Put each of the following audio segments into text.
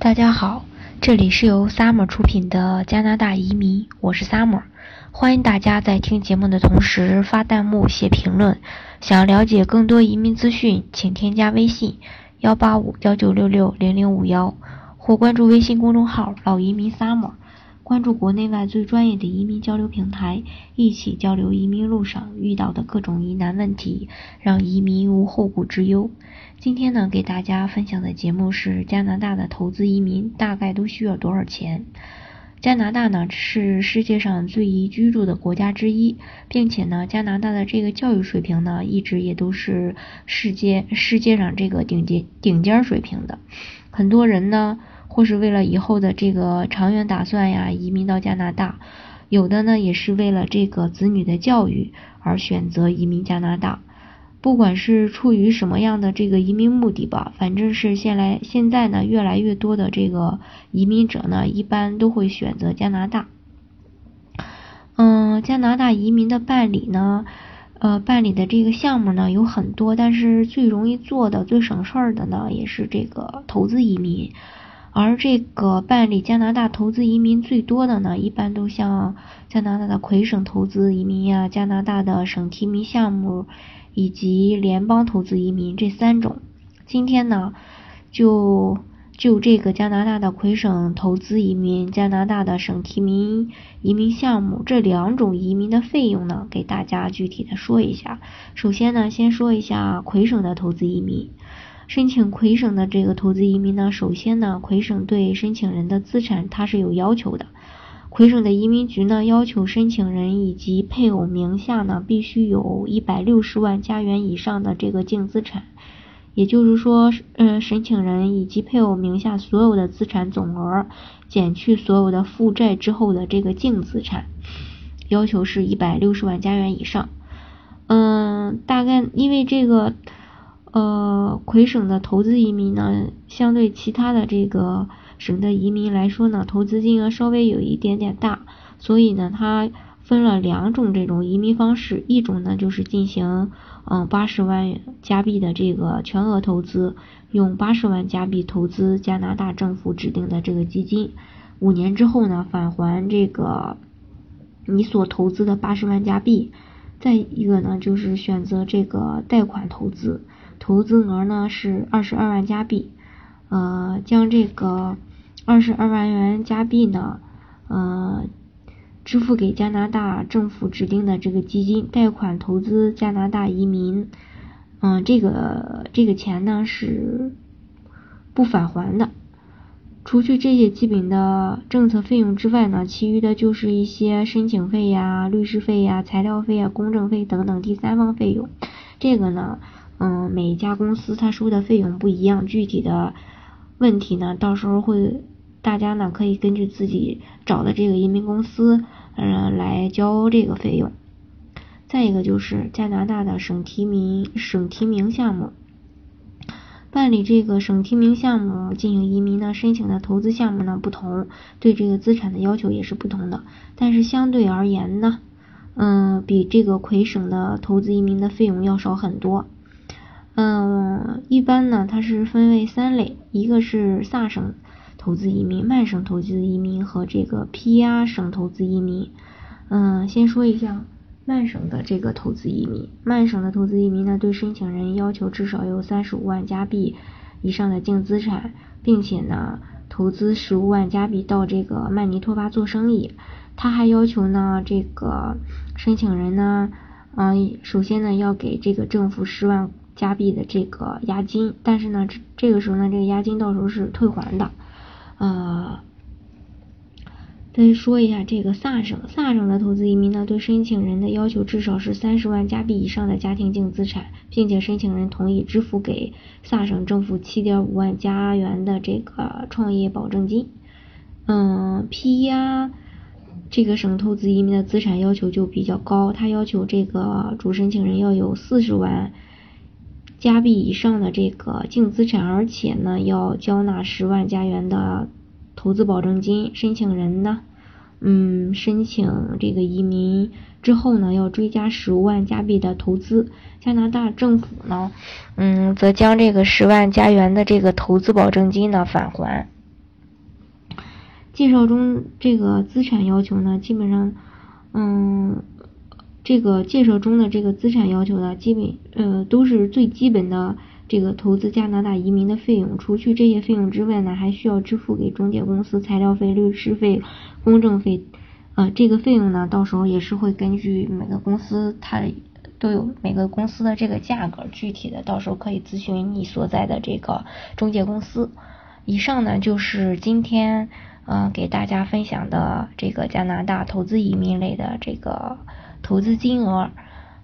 大家好，这里是由 Summer 出品的加拿大移民，我是 Summer，欢迎大家在听节目的同时发弹幕、写评论。想了解更多移民资讯，请添加微信幺八五幺九六六零零五幺，或关注微信公众号老移民 Summer。关注国内外最专业的移民交流平台，一起交流移民路上遇到的各种疑难问题，让移民无后顾之忧。今天呢，给大家分享的节目是加拿大的投资移民大概都需要多少钱？加拿大呢是世界上最宜居住的国家之一，并且呢，加拿大的这个教育水平呢，一直也都是世界世界上这个顶尖顶尖水平的。很多人呢。或是为了以后的这个长远打算呀，移民到加拿大；有的呢也是为了这个子女的教育而选择移民加拿大。不管是出于什么样的这个移民目的吧，反正是现来现在呢，越来越多的这个移民者呢，一般都会选择加拿大。嗯，加拿大移民的办理呢，呃，办理的这个项目呢有很多，但是最容易做的、最省事儿的呢，也是这个投资移民。而这个办理加拿大投资移民最多的呢，一般都像加拿大的魁省投资移民呀、加拿大的省提名项目以及联邦投资移民这三种。今天呢，就就这个加拿大的魁省投资移民、加拿大的省提名移民项目这两种移民的费用呢，给大家具体的说一下。首先呢，先说一下魁省的投资移民。申请魁省的这个投资移民呢，首先呢，魁省对申请人的资产它是有要求的。魁省的移民局呢，要求申请人以及配偶名下呢，必须有一百六十万加元以上的这个净资产。也就是说，呃，申请人以及配偶名下所有的资产总额减去所有的负债之后的这个净资产，要求是一百六十万加元以上。嗯，大概因为这个。呃，魁省的投资移民呢，相对其他的这个省的移民来说呢，投资金额稍微有一点点大，所以呢，它分了两种这种移民方式，一种呢就是进行嗯八十万加币的这个全额投资，用八十万加币投资加拿大政府指定的这个基金，五年之后呢返还这个你所投资的八十万加币，再一个呢就是选择这个贷款投资。投资额呢是二十二万加币，呃，将这个二十二万元加币呢，呃，支付给加拿大政府指定的这个基金，贷款投资加拿大移民，嗯，这个这个钱呢是不返还的。除去这些基本的政策费用之外呢，其余的就是一些申请费呀、律师费呀、材料费呀、公证费等等第三方费用，这个呢。嗯，每一家公司他收的费用不一样，具体的问题呢，到时候会大家呢可以根据自己找的这个移民公司，嗯，来交这个费用。再一个就是加拿大的省提名省提名项目，办理这个省提名项目进行移民呢，申请的投资项目呢不同，对这个资产的要求也是不同的，但是相对而言呢，嗯，比这个魁省的投资移民的费用要少很多。嗯，一般呢，它是分为三类，一个是萨省投资移民、曼省投资移民和这个 P.R 省投资移民。嗯，先说一下曼省的这个投资移民。曼省的投资移民呢，对申请人要求至少有三十五万加币以上的净资产，并且呢，投资十五万加币到这个曼尼托巴做生意。他还要求呢，这个申请人呢，嗯，首先呢，要给这个政府十万。加币的这个押金，但是呢，这这个时候呢，这个押金到时候是退还的。呃，再说一下这个萨省，萨省的投资移民呢，对申请人的要求至少是三十万加币以上的家庭净资产，并且申请人同意支付给萨省政府七点五万加元的这个创业保证金。嗯，P 呀，这个省投资移民的资产要求就比较高，他要求这个主申请人要有四十万。加币以上的这个净资产，而且呢要交纳十万加元的投资保证金。申请人呢，嗯，申请这个移民之后呢，要追加十万加币的投资。加拿大政府呢，嗯，则将这个十万加元的这个投资保证金呢返还。介绍中这个资产要求呢，基本上，嗯，这个建设中的这个资产要求呢，基本呃都是最基本的这个投资加拿大移民的费用。除去这些费用之外呢，还需要支付给中介公司材料费、律师费、公证费。呃，这个费用呢，到时候也是会根据每个公司它都有每个公司的这个价格，具体的到时候可以咨询你所在的这个中介公司。以上呢就是今天嗯给大家分享的这个加拿大投资移民类的这个投资金额。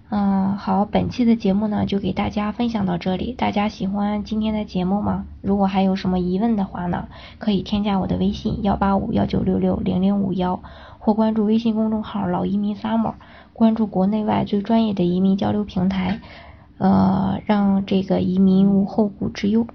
嗯，好，本期的节目呢就给大家分享到这里。大家喜欢今天的节目吗？如果还有什么疑问的话呢，可以添加我的微信幺八五幺九六六零零五幺。或关注微信公众号“老移民 summer”，关注国内外最专业的移民交流平台，呃，让这个移民无后顾之忧。